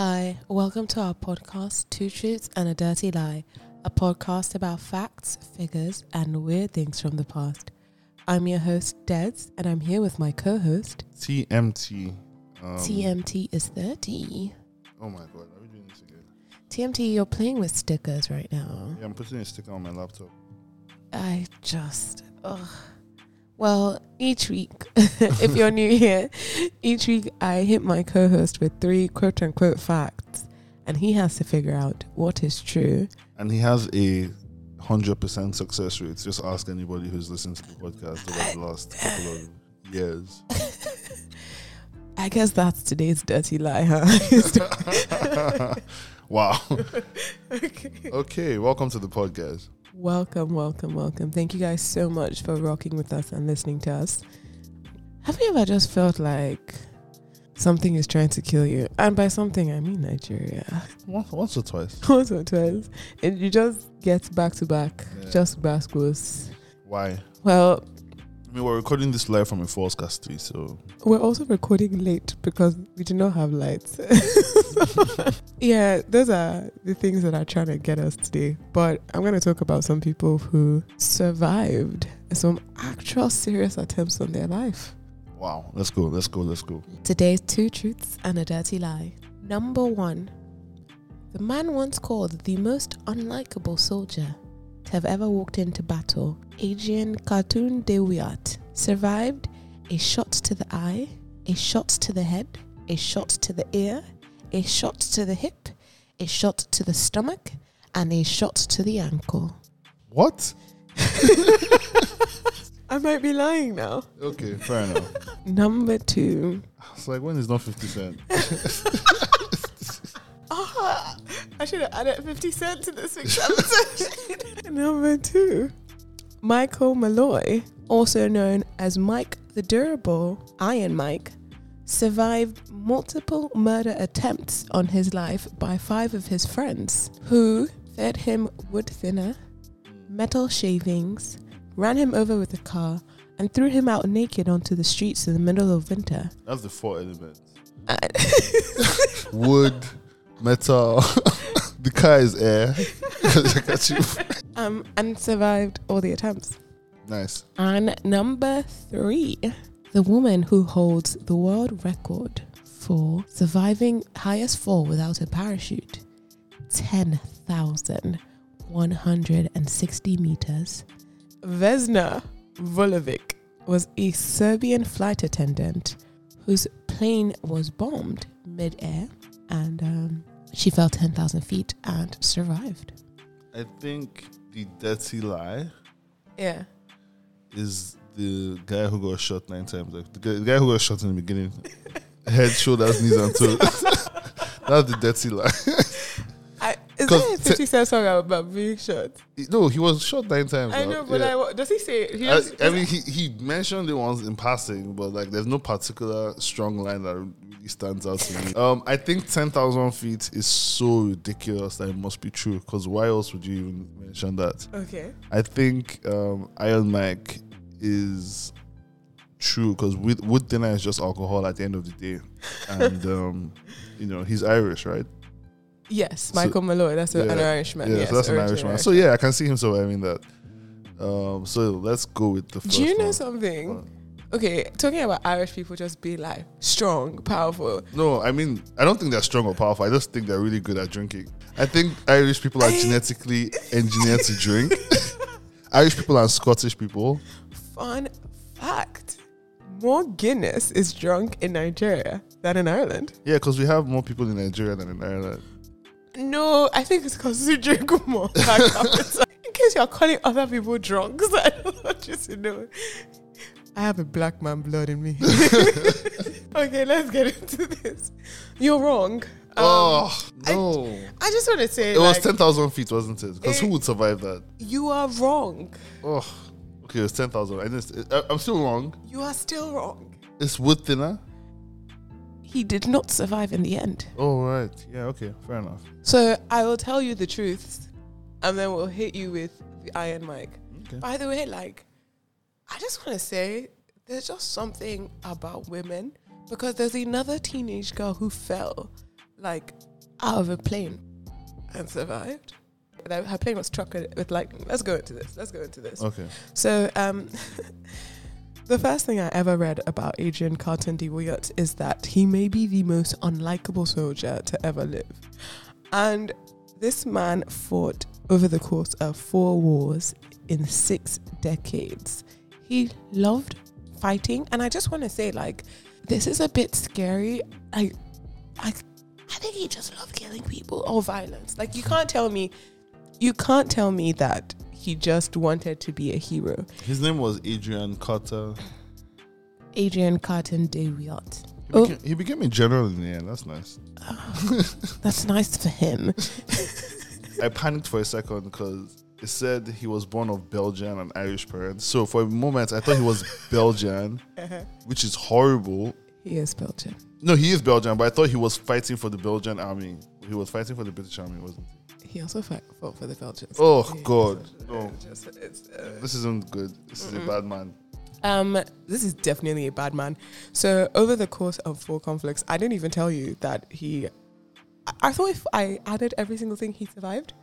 Hi, welcome to our podcast, Two Truths and a Dirty Lie, a podcast about facts, figures, and weird things from the past. I'm your host, Dez, and I'm here with my co host. TMT. Um, TMT is 30. Oh my god, are we doing this again? TMT, you're playing with stickers right now. Yeah, I'm putting a sticker on my laptop. I just. Ugh. Well, each week, if you're new here, each week I hit my co host with three quote unquote facts, and he has to figure out what is true. And he has a hundred percent success rate. Just ask anybody who's listened to the podcast over the last couple of years. I guess that's today's dirty lie, huh? wow. okay. Okay, welcome to the podcast. Welcome, welcome, welcome. Thank you guys so much for rocking with us and listening to us. Have you ever just felt like something is trying to kill you? And by something, I mean Nigeria. Once, once or twice. Once or twice. And you just get back to back, Yeah. just bascos. Why? Well, I mean, we're recording this live from a false custody, so we're also recording late because we do not have lights. yeah, those are the things that are trying to get us today. But I'm going to talk about some people who survived some actual serious attempts on their life. wow. Let's go. Let's go. Let's go. Today's two truths and a dirty lie. Number one, the man once called the most unlikable soldier to have ever walked into battle, Adrian Carton de Wiart, survived a shot to the eye, a shot to the head, a shot to the ear, a shot to the hip, a shot to the stomach, and a shot to the ankle. What? I might be lying now. Okay, fair enough. Number two, It's like when it's not fifty cent. Ah, I should have added 50 cents to this week's episode. Number two, Michael Malloy, also known as Mike the Durable, Iron Mike, survived multiple murder attempts on his life by five of his friends who fed him wood thinner, metal shavings, ran him over with a car, and threw him out naked onto the streets in the middle of winter. That's the four elements. Wood, metal. the car is air. I got you. um, and survived all the attempts. Nice. And number three, the woman who holds the world record for surviving highest fall without a parachute 10,160 meters. Vesna Vulovic was a Serbian flight attendant whose plane was bombed mid-air and um, she fell 10,000 feet and survived. I think the dirty lie Yeah. is the guy who got shot nine times. Like the guy, the guy who got shot in the beginning. Head, shoulders, knees, and toes. That's the dirty lie. I, is 'Cause there a 50 Cent song about being shot? no, he was shot nine times. I now. know, but Yeah. I, wa- does he say he I, just, I mean, he, he mentioned it once in passing, but like, there's no particular strong line that stands out to me. Um, I think ten thousand feet is so ridiculous that it must be true. Because why else would you even mention that? okay. I think um, Iron Mike is true because wood dinner is just alcohol at the end of the day, and um, you know he's Irish, right? Yes, So- Michael Malloy. That's a- an Yeah. Irishman. yeah, yes, so that's an Irishman. So yeah, I can see him surviving that. Um, so let's go with the first Do you know one. something? Okay, talking about Irish people just being like strong, powerful. No, I mean I don't think they're strong or powerful. I just think they're really good at drinking. I think Irish people are genetically engineered to drink. Irish people and Scottish people. Fun fact: more Guinness is drunk in Nigeria than in Ireland. Yeah, because we have more people in Nigeria than in Ireland. No, I think it's because we drink more. in case you're calling other people drunk, so I don't want you to know. I have a black man blood in me. okay, let's get into this. You're wrong. Um, oh I- no! I just want to say, it was like, ten thousand feet, wasn't it? Because who Eh. would survive that? you are wrong. Oh, okay, it was ten thousand. I I'm still wrong. You are still wrong. It's wood thinner. He did not survive in the end. Oh right, yeah, okay, fair enough. So I will tell you the truth, and then we'll hit you with the iron mic. Okay. By the way, like, I just want to say there's just something about women because there's another teenage girl who fell like out of a plane and survived. Her plane was struck with lightning. Let's go into this. Let's go into this. Okay. So, um, the first thing I ever read about Adrian Carton de Wiart is that he may be the most unlikable soldier to ever live. And this man fought over the course of four wars in six decades. He loved fighting, and I just want to say, like, this is a bit scary. I, I, I think he just loved killing people or violence. Like, you can't tell me, you can't tell me that he just wanted to be a hero. His name was Adrian Carter. Adrian Carton de Wiart. He, Oh. became, he became a general in the end. That's nice. That's nice for him. I panicked for a second because it said he was born of Belgian and Irish parents. So for a moment, I thought he was Belgian, which is horrible. He is Belgian. No, he is Belgian, but I thought he was fighting for the Belgian army. He was fighting for the British army, wasn't he? He also fight, fought for the Belgians. Oh, He- God. No. just- it's, uh, This isn't good. This is a bad man. Um, this is definitely a bad man. So over the course of four conflicts, I didn't even tell you that he. I, I thought if I added every single thing he survived,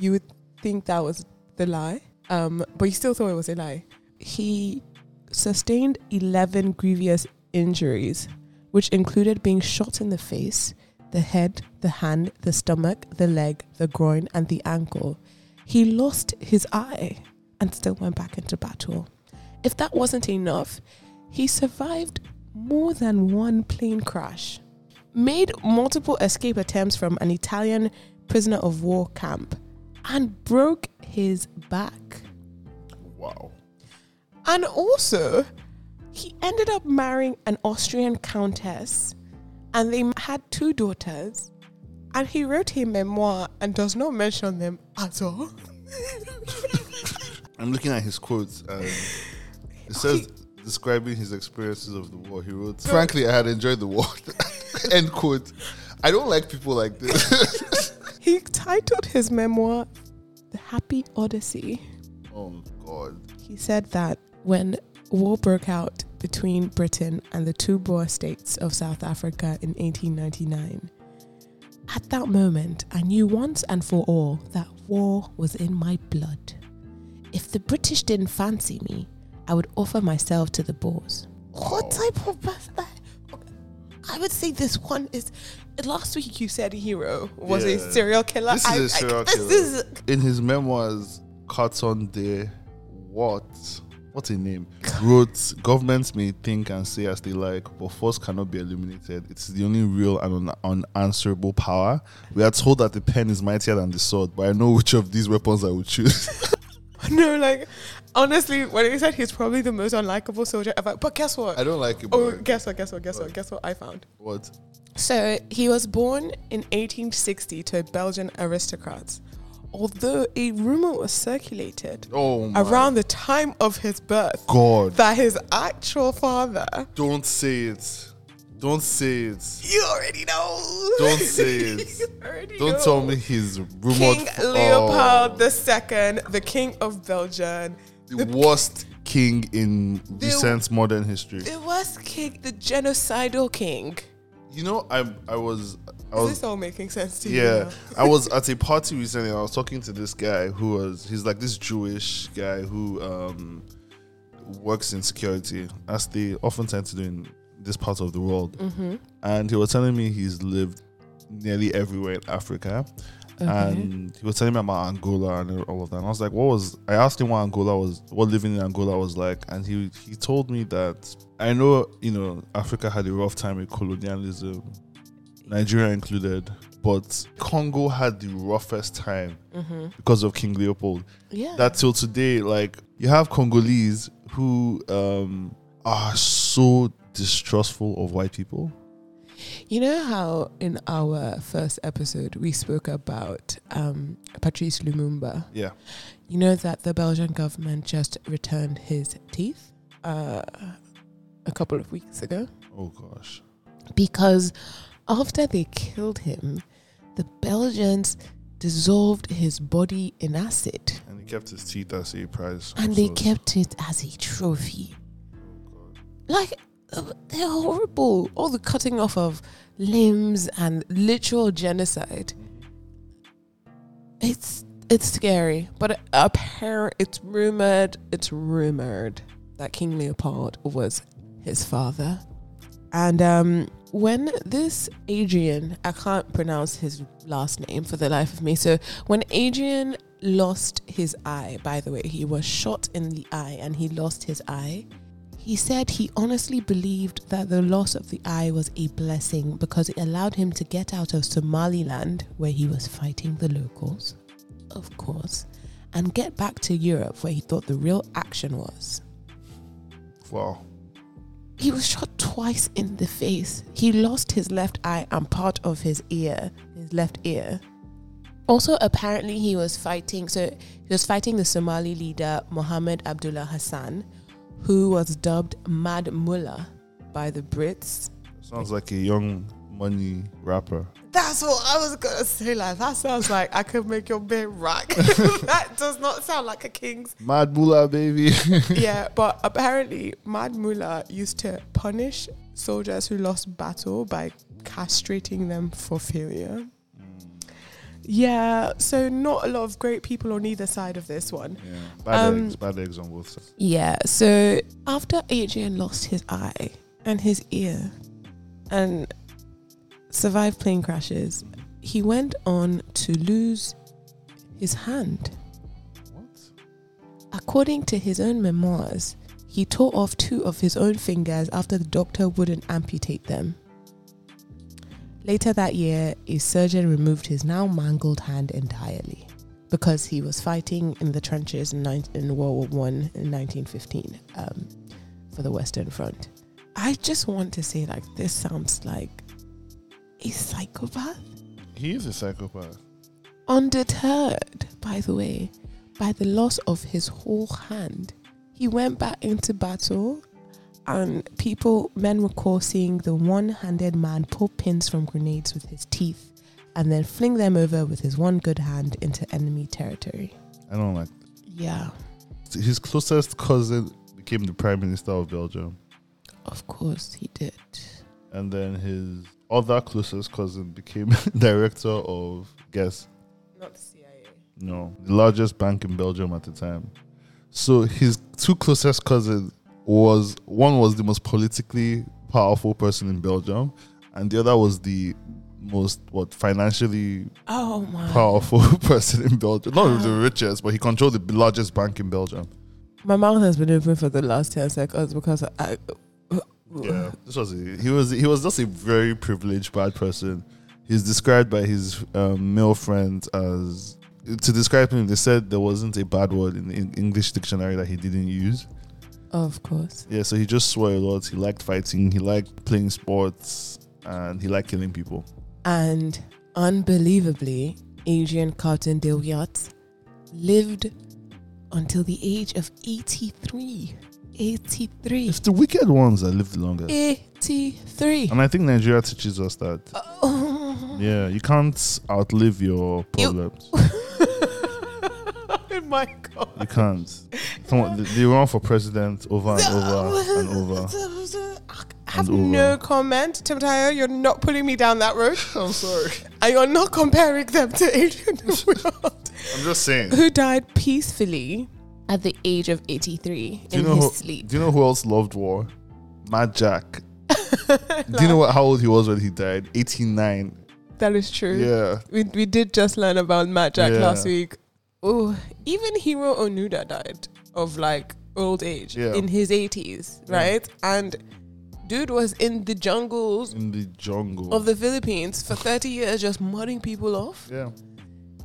you would think that was the lie. Um, but he still thought it was a lie. He sustained eleven grievous injuries, which included being shot in the face, the head, the hand, the stomach, the leg, the groin, and the ankle. He lost his eye and still went back into battle. If that wasn't enough, he survived more than one plane crash, made multiple escape attempts from an Italian prisoner of war camp, and broke his back. Wow. And also, he ended up marrying an Austrian countess, and they had two daughters. And he wrote a memoir and does not mention them at all. I'm looking at his quotes and it says describing his experiences of the war. He wrote, Frankly, I had enjoyed the war. End quote. I don't like people like this. He titled his memoir The Happy Odyssey. oh, God. He said that when war broke out between Britain and the two Boer states of South Africa in 1899, at that moment, I knew once and for all that war was in my blood. If the British didn't fancy me, I would offer myself to the Boers. What type of person? I would say this one is. Last week you said hero was a serial killer. This is a serial this killer. is In his memoirs, Carton de what? What's his name? Wrote, governments may think and say as they like, but force cannot be eliminated. It's the only real and un- unanswerable power. We are told that the pen is mightier than the sword, but I know which of these weapons I would choose. No, like honestly, when he said he's probably the most unlikable soldier ever. But guess what? I don't like it. Oh, guess what? Guess what? Guess what? Guess what? I found. what? So he was born in 1860 to a Belgian aristocrat. Although a rumor was circulated Oh around the time of his birth God! that his actual father, Don't say it. Don't say it. you already know. Don't say it. Don't know. tell me he's rumored. King f- Leopold oh, II, the king of Belgium, the worst king in The- recent modern history. the worst king, the genocidal king. You know, I I was I Is this all making sense to you? yeah? I was at a party recently. I was talking to this guy who was he's like this Jewish guy who um works in security as they often tend to do in this part of the world. Mm-hmm. And he was telling me he's lived nearly everywhere in Africa. and he was telling me about Angola and all of that. And I was like, "What was?" I asked him what Angola was, what living in Angola was like, and he he told me that I know you know Africa had a rough time with colonialism, Nigeria included, but Congo had the roughest time mm-hmm. because of King Leopold. yeah. That till today, like you have Congolese who um are so distrustful of white people. You know how in our first episode we spoke about um, Patrice Lumumba? Yeah. You know that the Belgian government just returned his teeth uh, a couple of weeks ago Oh gosh. because after they killed him, the Belgians dissolved his body in acid And he kept his teeth as a prize. and they kept it as a trophy. Oh. Like, they're horrible. All the cutting off of limbs and literal genocide. It's it's scary, but apparently it's rumored. It's rumored that King Leopold was his father, and um, when this Adrian, I can't pronounce his last name for the life of me. So when Adrian lost his eye, by the way, he was shot in the eye and he lost his eye. He said he honestly believed that the loss of the eye was a blessing because it allowed him to get out of Somaliland, where he was fighting the locals, of course, and get back to Europe, where he thought the real action was. Wow. He was shot twice in the face. He lost his left eye and part of his ear, his left ear. Also, apparently, he was fighting. So he was fighting the Somali leader Mohammed Abdullah Hassan, who was dubbed Mad Mullah by the Brits. Sounds like a young money rapper. That's what I was gonna say. Like that sounds like I could make your bed rock. that does not sound like a king's. Mad Mullah, baby. yeah, but apparently, Mad Mullah used to punish soldiers who lost battle by castrating them for failure. Yeah, so not a lot of great people on either side of this one. Yeah. Bad Um, eggs, bad eggs on both sides. Yeah, so after Adrian lost his eye and his ear and survived plane crashes, he went on to lose his hand. What? According to his own memoirs, he tore off two of his own fingers after the doctor wouldn't amputate them. Later that year, a surgeon removed his now mangled hand entirely because he was fighting in the trenches in, in World War One in 1915 um, for the Western Front. I just want to say, like, this sounds like a psychopath. He is a psychopath. Undeterred, by the way, by the loss of his whole hand, he went back into battle, and people, men recall seeing the one handed man pull pins from grenades with his teeth and then fling them over with his one good hand into enemy territory. I don't like. Yeah, His closest cousin became the prime minister of Belgium, of course he did. and then his other closest cousin became director of guess Not the CIA. no the largest bank in Belgium at the time. So his two closest cousins was one was the most politically powerful person in Belgium, and the other was the most what financially Oh my. powerful person in Belgium. Not the richest, but he controlled the largest bank in Belgium. My mouth has been open for the last 10 seconds because I. Yeah, this was a, he was he was just a very privileged bad person. He's described by his um, male friends as to describe him. They said there wasn't a bad word in the in English dictionary that he didn't use. Of course. Yeah, so he just swore a lot. He liked fighting. He liked playing sports, and he liked killing people. And unbelievably, Adrian Carton Dilliot lived until the age of 83. 83. It's the wicked ones that live the longest, 83. and I think Nigeria teaches us that. Oh. Yeah, you can't outlive your problems. oh my God. You can't. Someone, they- run for president over and over and over. I have no comment. Timothy, you're not pulling me down that road. I'm sorry. And you're not comparing them to Adrian I'm just saying. who died peacefully at the age of 83 Do you in know his who, sleep. Do you know who else loved war? Mad Jack. do you know what, how old he was when he died? 89. That is true. Yeah. We, we did just learn about Mad Jack Yeah. last week. Oh, even Hiroo Onoda died of like old age Yeah. in his 80s, Yeah. right? And dude was in the jungles In the jungle. of the Philippines for 30 years just mudding people off. yeah.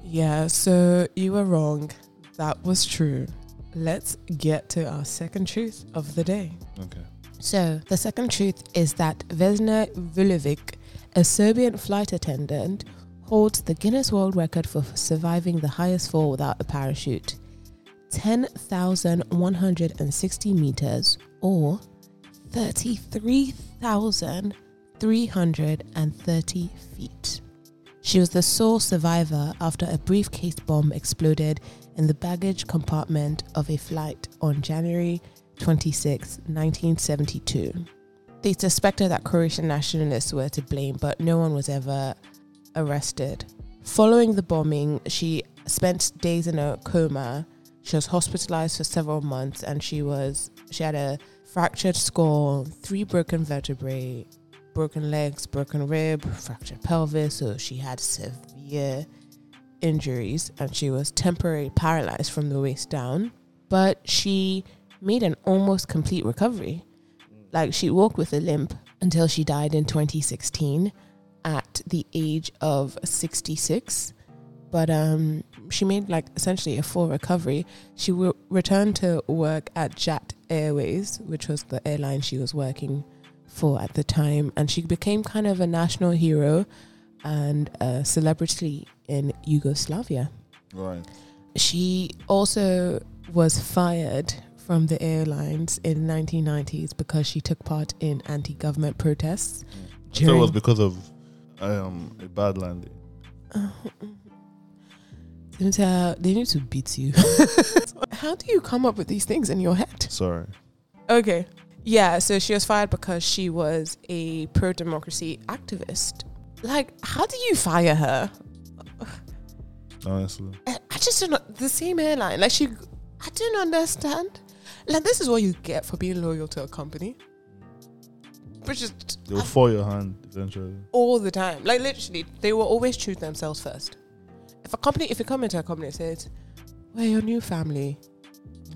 Yeah, so you were wrong. That was true. Let's get to our second truth of the day. Okay. So, the second truth is that Vesna Vulovic, a Serbian flight attendant, holds the Guinness World Record for surviving the highest fall without a parachute 10,160 meters or 33,330 feet. She was the sole survivor after a briefcase bomb exploded in the baggage compartment of a flight on January 26, 1972. they suspected that Croatian nationalists were to blame, but no one was ever arrested. Following the bombing, she spent days in a coma. She was hospitalized for several months and she was she had a fractured skull, three broken vertebrae, broken legs, broken rib, fractured pelvis, so she had severe injuries and she was temporarily paralyzed from the waist down. But she made an almost complete recovery. Like she walked with a limp until she died in 2016 at the age of 66. But um, she made like essentially a full recovery. She w- returned to work at JAT Airways, which was the airline she was working for at the time, and she became kind of a national hero and a celebrity in Yugoslavia. Right. She also was fired from the airlines in the 1990s because she took part in anti-government protests. So it was because of um, a bad landing. They need to beat you. How do you come up with these things in your head? Sorry. Okay. Yeah, so she was fired because she was a pro democracy activist. Like, how do you fire her? Honestly. I I just don't know. The same airline. Like, she, I don't understand. Like, this is what you get for being loyal to a company. But just They will fall your hand eventually. all the time. Like, literally, they will always choose themselves first. If a company, if you come into a company and says, We're your new family,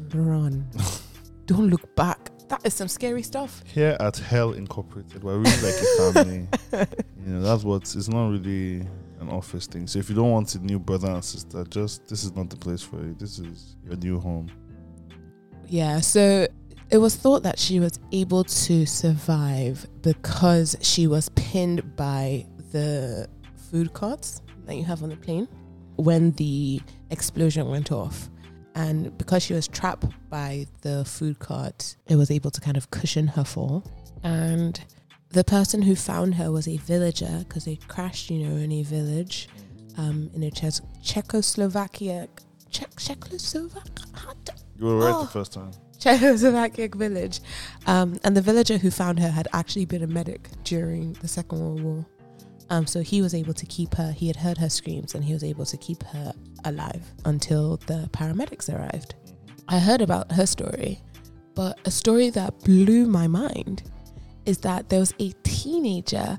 run. don't look back. That is some scary stuff. Here at Hell Incorporated, we're really like a family. you know, that's what it's not really an office thing. So if you don't want a new brother and sister, just this is not the place for you. This is your new home. Yeah, so it was thought that she was able to survive because she was pinned by the food carts that you have on the plane when the explosion went off. And because she was trapped by the food cart, it was able to kind of cushion her fall. And the person who found her was a villager because they crashed, you know, in a village um, in a Czech- Czechoslovakia. Czech- Czechoslovak? You were right Oh. the first time. Czechoslovakian village. Um, and the villager who found her had actually been a medic during the Second World War. Um, so he was able to keep her, he had heard her screams and he was able to keep her alive until the paramedics arrived. I heard about her story, but a story that blew my mind is that there was a teenager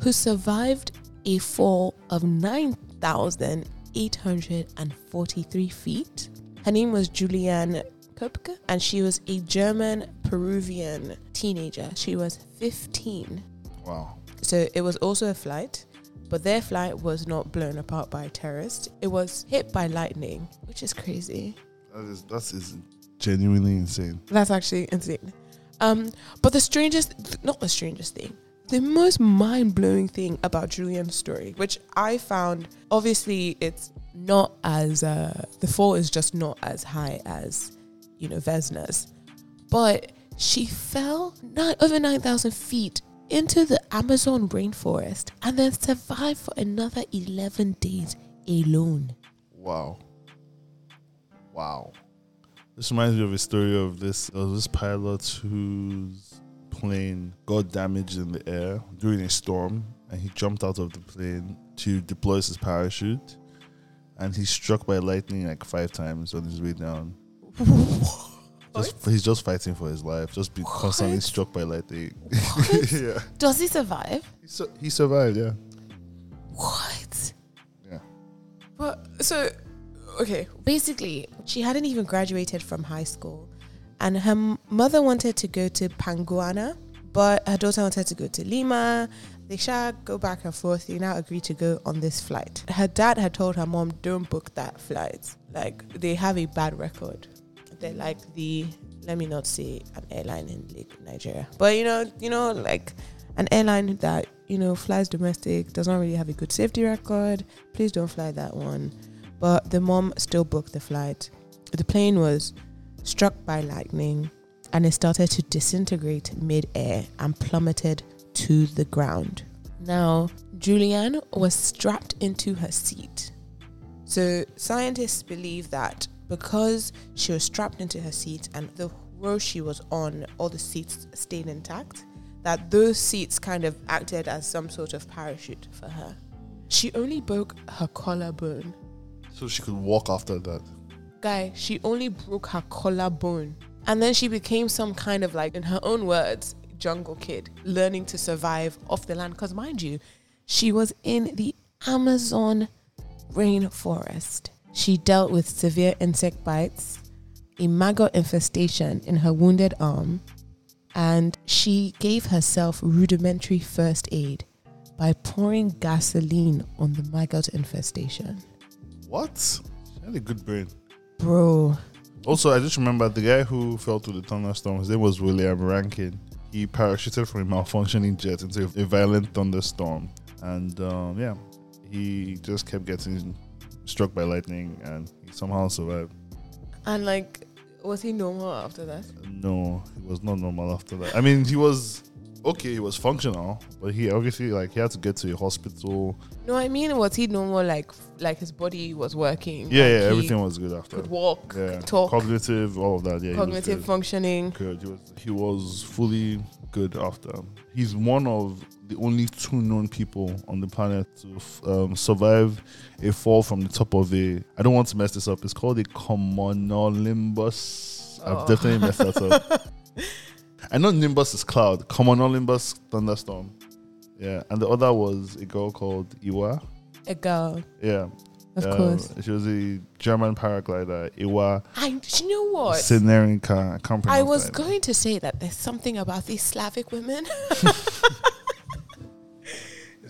who survived a fall of 9,843 feet. Her name was Julianne Koepcke, and she was a German Peruvian teenager. She was 15. Wow. So it was also a flight, but their flight was not blown apart by terrorists. It was hit by lightning, which is crazy. That is that is genuinely insane. That's actually insane. Um, but the strangest, not the strangest thing, the most mind blowing thing about Julian's story, which I found, obviously, it's not as, uh, the fall is just not as high as, you know, Vesna's, but she fell nine, over 9,000 feet into the Amazon rainforest and then survived for another 11 days alone. Wow. Wow. This reminds me of a story of this. Was this pilot whose plane got damaged in the air during a storm, and he jumped out of the plane to deploy his parachute, and he's struck by lightning like five times on his way down. Just, he's just fighting for his life, just be constantly struck by lightning. What? yeah, Does he survive? he, su- he survived. Yeah, What? yeah. But so, okay, basically, she hadn't even graduated from high school, and her m- mother wanted to go to Panguana, but her daughter wanted to go to Lima. They shall go back and forth. They now agreed to go on this flight. Her dad had told her mom, "Don't book that flight. Like they have a bad record. They're like the let me not say an airline in Lake Nigeria, but you know, you know, like an airline that you know flies domestic does not really have a good safety record. Please don't fly that one. But the mom still booked the flight. The plane was struck by lightning and it started to disintegrate mid-air and plummeted to the ground. Now, Julianne was strapped into her seat. So, scientists believe that because she was strapped into her seat and the row she was on, all the seats stayed intact, that those seats kind of acted as some sort of parachute for her. She only broke her collarbone. So she could walk after that. Guy, she only broke her collarbone. And then she became some kind of like, in her own words, jungle kid, learning to survive off the land. Because mind you, she was in the Amazon rainforest. She dealt with severe insect bites, a maggot infestation in her wounded arm, and she gave herself rudimentary first aid by pouring gasoline on the maggot infestation. What? She had a good brain. Bro, Also, I just remember the guy who fell through the thunderstorm. His name was William Rankin. He parachuted from a malfunctioning jet into a violent thunderstorm, and um, yeah, he just kept getting struck by lightning, and he somehow survived. and like, was he normal after that? No, he was not normal after that. I mean, he was okay. He was functional, but he obviously like he had to get to a hospital. No, I mean, was he normal? Like, like his body was working. Yeah, like yeah, everything was good after. could walk, Yeah, talk, cognitive, all of that. Yeah, he was cognitive functioning. good. He was, he was fully good after. He's one of the only two known people on the planet to f- um, survive a fall from the top of a. I don't want to mess this up. It's called a cumulonimbus. I've Oh. definitely messed that up. I know nimbus is cloud. Cumulonimbus thunderstorm. Yeah, and the other was a girl called Ewa. A girl, Yeah, of um, course. She was a German paraglider. Ewa I, you know what? Sinerinka. I I was going to say that there's something about these Slavic women.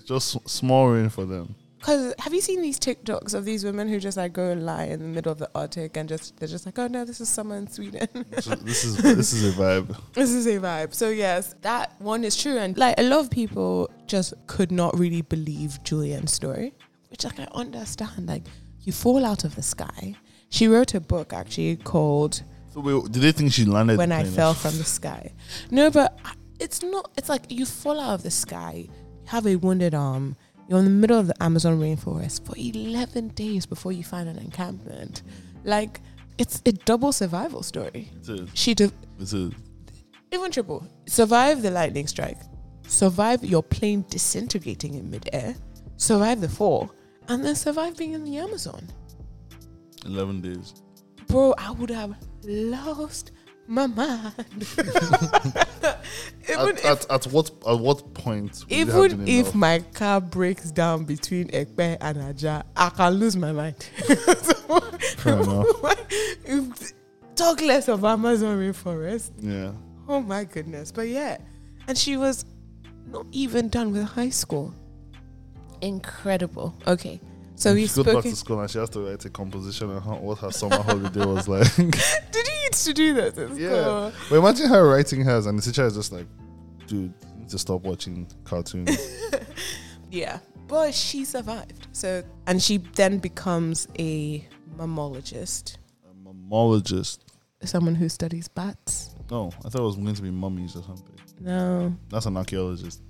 Just small rain for them. Because have you seen these TikToks of these women who just like go and lie in the middle of the Arctic and just they're just like, oh no, this is summer in Sweden. This is this is a vibe. this is a vibe. So yes, that one is true, and like a lot of people just could not really believe Julian's story, which like I understand. Like you fall out of the sky. She wrote a book actually called So wait, did they think she landed? when I fell from the sky. No, but uh, it's not. It's like you fall out of the sky, have a wounded arm, you're in the middle of the Amazon rainforest for 11 days before you find an encampment. Like, it's a double survival story. Is. She did. A even triple. Survive the lightning strike, survive your plane disintegrating in midair, survive the fall, and then survive being in the Amazon. Eleven days. Bro, I would have lost my mind. even At, at, at what at what point? would you have Even if my car breaks down between Ekpe and Aja, I can lose my mind. So, if- talk less of Amazon rainforest. yeah, Oh my goodness. But yeah. And she was not even done with high school. Incredible. Okay. So we she goes back to school and she has to write a composition on how, what her summer holiday was like. Did you used to do that at Yeah. school? but imagine her writing hers, and the teacher is just like, "Dude, to stop watching cartoons." Yeah. But she survived. So and she then becomes a mammalogist. a mammalogist. Someone who studies bats. No, I thought it was going to be mummies or something. No. That's an archaeologist.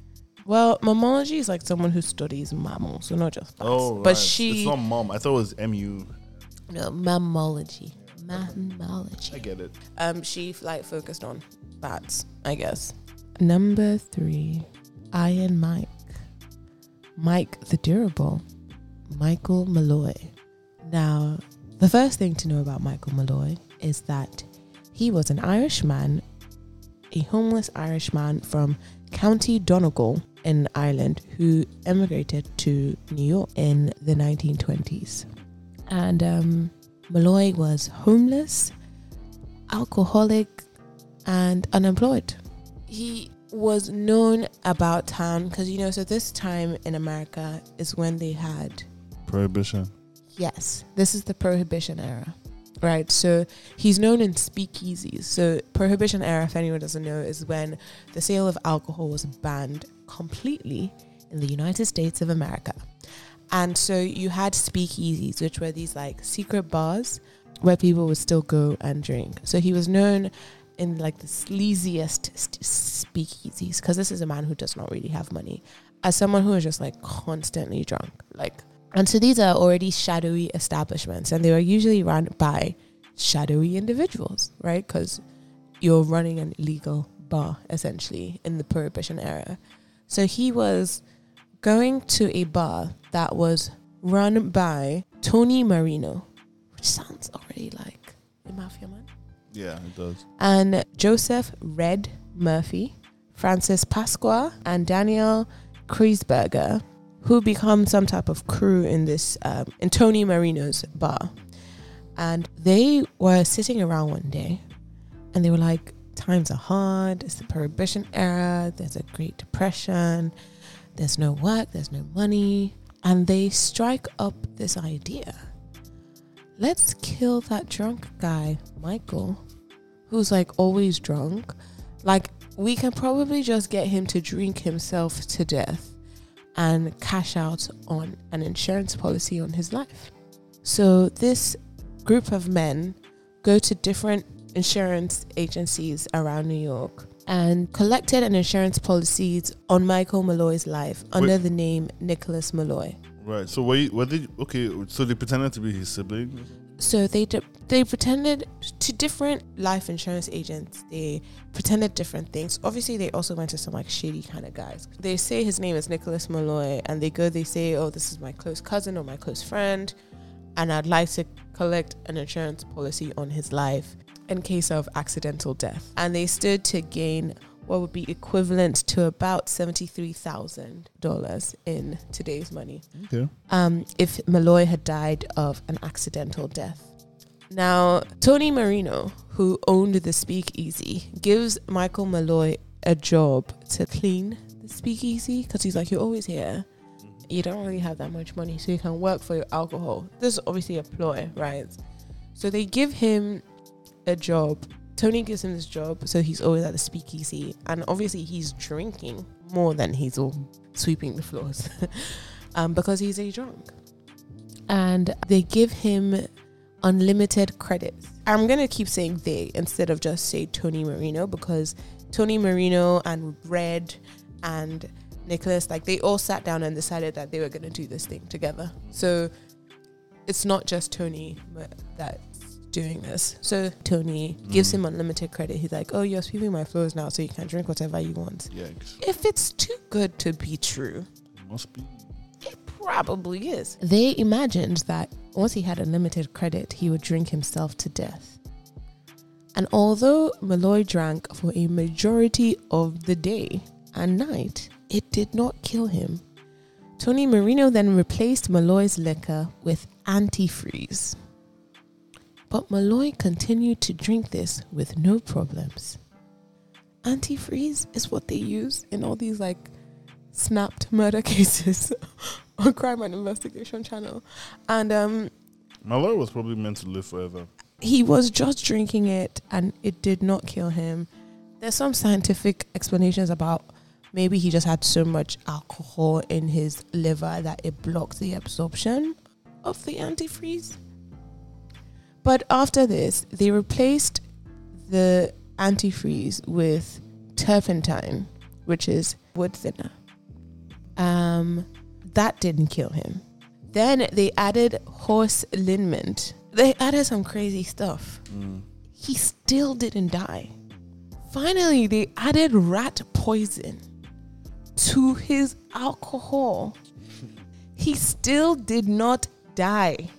Well, mammalogy is like someone who studies mammals, so not just bats. Oh, but right. she It's not mum. I thought it was mu. no mammalogy. Mammalogy. I get it. Um, she like focused on bats, I guess. Number three, Iron Mike, Mike the Durable, Michael Malloy. Now, the first thing to know about Michael Malloy is that he was an Irishman, a homeless Irishman from County Donegal in Ireland who emigrated to New York in the 1920s. And um, Malloy was homeless, alcoholic, and unemployed. He was known about town because, you know, so this time in America is when they had Prohibition. Yes, this is the prohibition era. Right, so he's known in speakeasies. So, prohibition era, if anyone doesn't know, is when the sale of alcohol was banned completely in the United States of America. And so you had speakeasies, which were these like secret bars where people would still go and drink. So he was known in like the sleaziest st- speakeasies because this is a man who does not really have money as someone who is just like constantly drunk. Like, and so these are already shadowy establishments, and they were usually run by shadowy individuals, right? Because you're running an illegal bar essentially in the prohibition era. So he was going to a bar that was run by Tony Marino, which sounds already like a mafia man. Yeah, it does. And Joseph Red Murphy, Francis Pasqua, and Daniel Kreisberger, who become some type of crew in this um, in Tony Marino's bar. And they were sitting around one day and they were like, Times are hard, it's the prohibition era, there's a Great Depression, there's no work, there's no money. And they strike up this idea let's kill that drunk guy, Michael, who's like always drunk. Like, we can probably just get him to drink himself to death and cash out on an insurance policy on his life. So, this group of men go to different insurance agencies around New York and collected an insurance policies on Michael Malloy's life under Wait. the name Nicholas Malloy. Right. So were, you, were they okay? So they pretended to be his sibling. So they d- they pretended to different life insurance agents. They pretended different things. Obviously, they also went to some like shady kind of guys. They say his name is Nicholas Malloy, and they go. They say, "Oh, this is my close cousin or my close friend, and I'd like to collect an insurance policy on his life in case of accidental death." And they stood to gain what would be equivalent to about seventy three thousand dollars in today's money Okay. um, if Malloy had died of an accidental death. Now, Tony Marino, who owned the speakeasy, gives Michael Malloy a job to clean the speakeasy because he's like, You're always here. You don't really have that much money, so you can work for your alcohol. This is obviously a ploy, right? So they give him a job. Tony gives him this job, so he's always at the speakeasy, and obviously he's drinking more than he's all sweeping the floors. um, because he's a drunk. And they give him unlimited credits. I'm going to keep saying they instead of just say Tony Marino because Tony Marino and Red and Nicholas, like they all sat down and decided that they were going to do this thing together. So it's not just Tony that's doing this. So Tony gives Mm. him unlimited credit. He's like, oh, you're sweeping my floors now, so you can drink whatever you want. Yikes. If it's too good to be true, It must be. it probably is. They imagined that once he had unlimited credit, he would drink himself to death. And although Malloy drank for a majority of the day and night, it did not kill him. Tony Marino then replaced Malloy's liquor with antifreeze. But Malloy continued to drink this with no problems. Antifreeze is what they use in all these like snapped murder cases on Crime and Investigation Channel. And um, Malloy was probably meant to live forever. he was just drinking it and it did not kill him. There's some scientific explanations about maybe he just had so much alcohol in his liver that it blocked the absorption of the antifreeze. But after this, they replaced the antifreeze with turpentine, which is wood thinner. Um, that didn't kill him. Then they added horse liniment. They added some crazy stuff. Mm. He still didn't die. Finally, they added rat poison to his alcohol. He still did not die.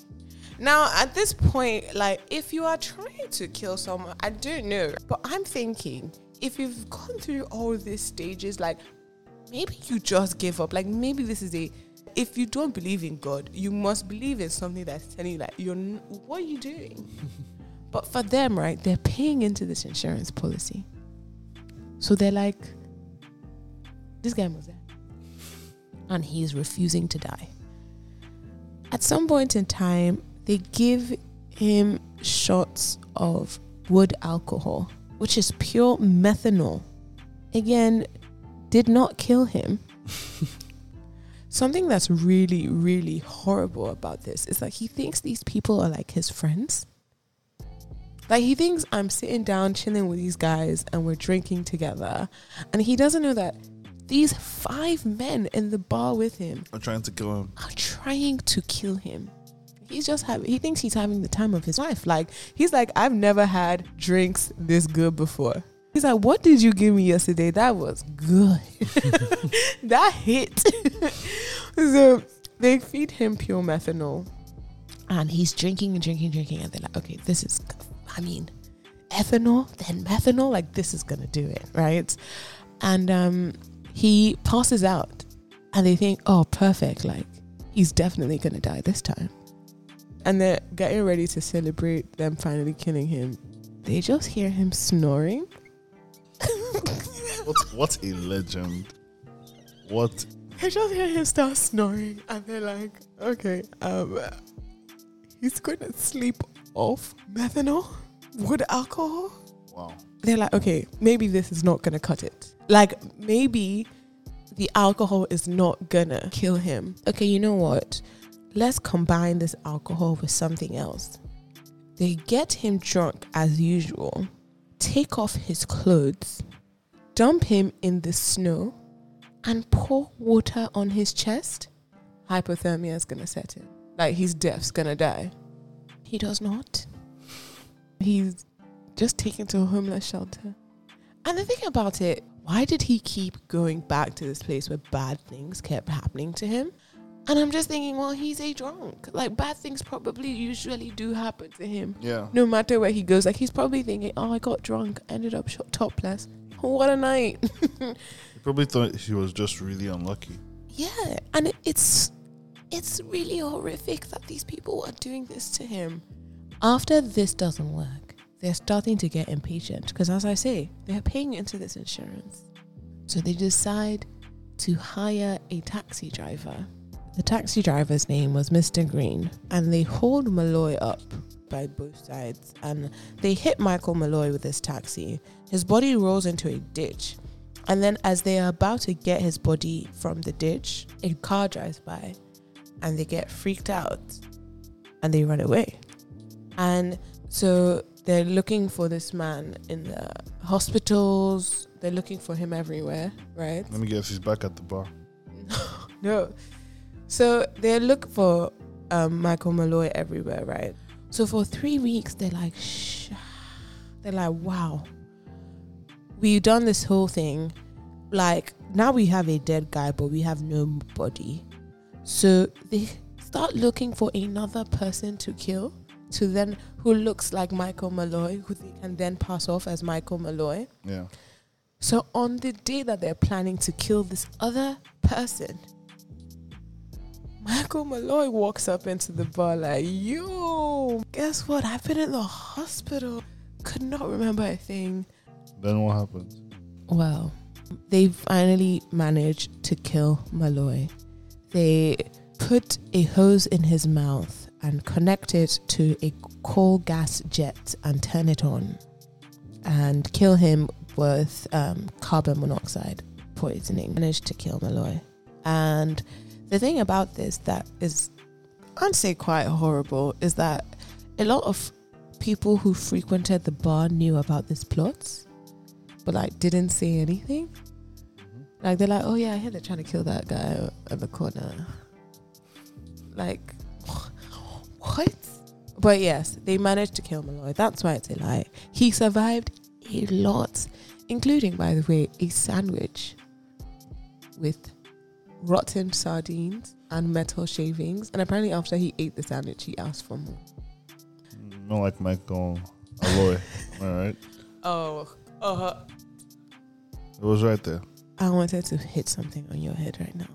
Now, at this point, like, if you are trying to kill someone, I don't know, but I'm thinking if you've gone through all these stages, like, maybe you just give up. Like, maybe this is a. If you don't believe in God, you must believe in something that's telling you, like, you're. What are you doing? but for them, right, they're paying into this insurance policy. So they're like, this guy was there. And he's refusing to die. At some point in time, they give him shots of wood alcohol, which is pure methanol. Again, did not kill him. Something that's really, really horrible about this is that he thinks these people are like his friends. Like he thinks I'm sitting down chilling with these guys and we're drinking together. And he doesn't know that these five men in the bar with him I'm trying to kill him. are trying to kill him. He's just having he thinks he's having the time of his life. Like he's like, I've never had drinks this good before. He's like, What did you give me yesterday? That was good. that hit. so they feed him pure methanol. And he's drinking and drinking and drinking. And they're like, Okay, this is, I mean, ethanol, then methanol. Like, this is to do it. Right. And um, he passes out. And they think, Oh, perfect. Like, he's definitely to die this time. And they're getting ready to celebrate them finally killing him. They just hear him snoring what what a legend. What They just hear him start snoring and they're like, okay, um he's gonna sleep off methanol with alcohol. wow. They're like, okay, maybe this is not gonna cut it. Like maybe the alcohol is not gonna kill him. Okay, you know what? Let's combine this alcohol with something else. They get him drunk as usual, take off his clothes, dump him in the snow, and pour water on his chest. Hypothermia is gonna set in. Like his death's gonna die. He does not. He's just taken to a homeless shelter. And the thing about it, why did he keep going back to this place where bad things kept happening to him? And I'm just thinking, well, he's a drunk. Like bad things probably usually do happen to him. Yeah. No matter where he goes, like he's probably thinking, "Oh, I got drunk, ended up shot topless. What a night!" He probably thought he was just really unlucky. yeah, and it, it's it's really horrific that these people are doing this to him. After this doesn't work, they're starting to get impatient because, as I say, they're paying into this insurance. So they decide to hire a taxi driver. The taxi driver's name was Mr. Green, and they hold Malloy up by both sides and they hit Michael Malloy with this taxi. His body rolls into a ditch. And then, as they are about to get his body from the ditch, a car drives by and they get freaked out and they run away. And so they're looking for this man in the hospitals, they're looking for him everywhere, right? Let me guess, he's back at the bar. no. So they look for um, Michael Malloy everywhere, right? So for three weeks, they're like, Shh. they're like, wow, we've done this whole thing. Like now we have a dead guy, but we have no body. So they start looking for another person to kill, to then who looks like Michael Malloy, who they can then pass off as Michael Malloy. Yeah. So on the day that they're planning to kill this other person, Michael Malloy walks up into the bar like, yo, guess what? I've been in the hospital. Could not remember a thing. Then what happened? Well, they finally managed to kill Malloy. They put a hose in his mouth and connect it to a coal gas jet and turn it on and kill him with um, carbon monoxide poisoning. Managed to kill Malloy. And the thing about this that is, I'd say quite horrible, is that a lot of people who frequented the bar knew about this plot, but like didn't say anything. Mm-hmm. Like they're like, oh yeah, I hear they're trying to kill that guy in the corner. Like, what? But yes, they managed to kill Malloy. That's why it's a lie. He survived a lot, including, by the way, a sandwich with rotten sardines and metal shavings. And apparently, after he ate the sandwich, he asked for more. Not like Michael Alloy. All right. Oh, uh huh. It was right there. I wanted to hit something on your head right now.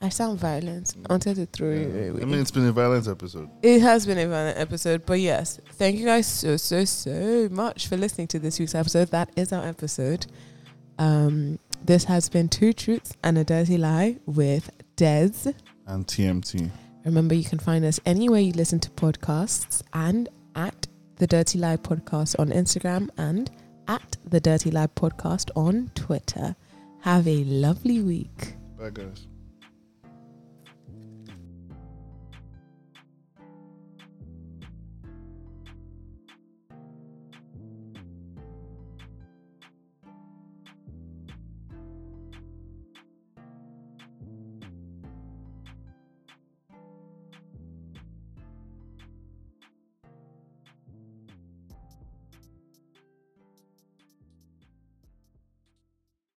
I sound violent. I wanted to throw you away. I mean, it's been a violent episode. It has been a violent episode, but yes, thank you guys so so so much for listening to this week's episode. That is our episode. Um, this has been two truths and a dirty lie with Des. And TMT. Remember, you can find us anywhere you listen to podcasts and at the Dirty Lie Podcast on Instagram and at the Dirty Lie Podcast on Twitter. Have a lovely week. Bye, guys.